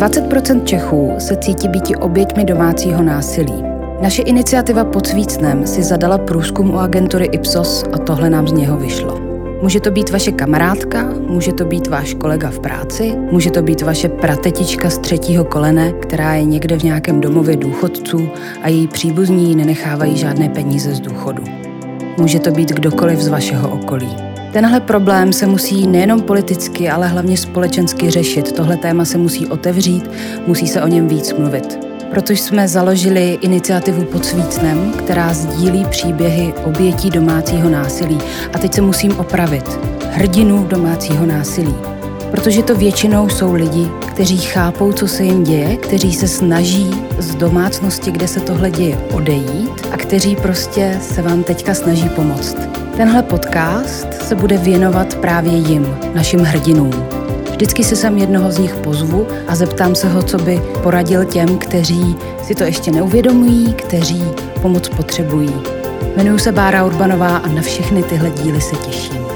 20% Čechů se cítí být oběťmi domácího násilí. Naše iniciativa pod Svícnem si zadala průzkum u agentury Ipsos a tohle nám z něho vyšlo. Může to být vaše kamarádka, může to být váš kolega v práci, může to být vaše pratetička z třetího kolene, která je někde v nějakém domově důchodců a její příbuzní nenechávají žádné peníze z důchodu. Může to být kdokoliv z vašeho okolí. Tenhle problém se musí nejenom politicky, ale hlavně společensky řešit. Tohle téma se musí otevřít, musí se o něm víc mluvit. Proto jsme založili iniciativu pod Svícnem, která sdílí příběhy obětí domácího násilí. A teď se musím opravit. Hrdinu domácího násilí. Protože to většinou jsou lidi, kteří chápou, co se jim děje, kteří se snaží z domácnosti, kde se tohle děje, odejít a kteří prostě se vám teďka snaží pomoct. Tenhle podcast se bude věnovat právě jim, našim hrdinům. Vždycky si sem jednoho z nich pozvu a zeptám se ho, co by poradil těm, kteří si to ještě neuvědomují, kteří pomoc potřebují. Jmenuji se Bára Urbanová a na všechny tyhle díly se těším.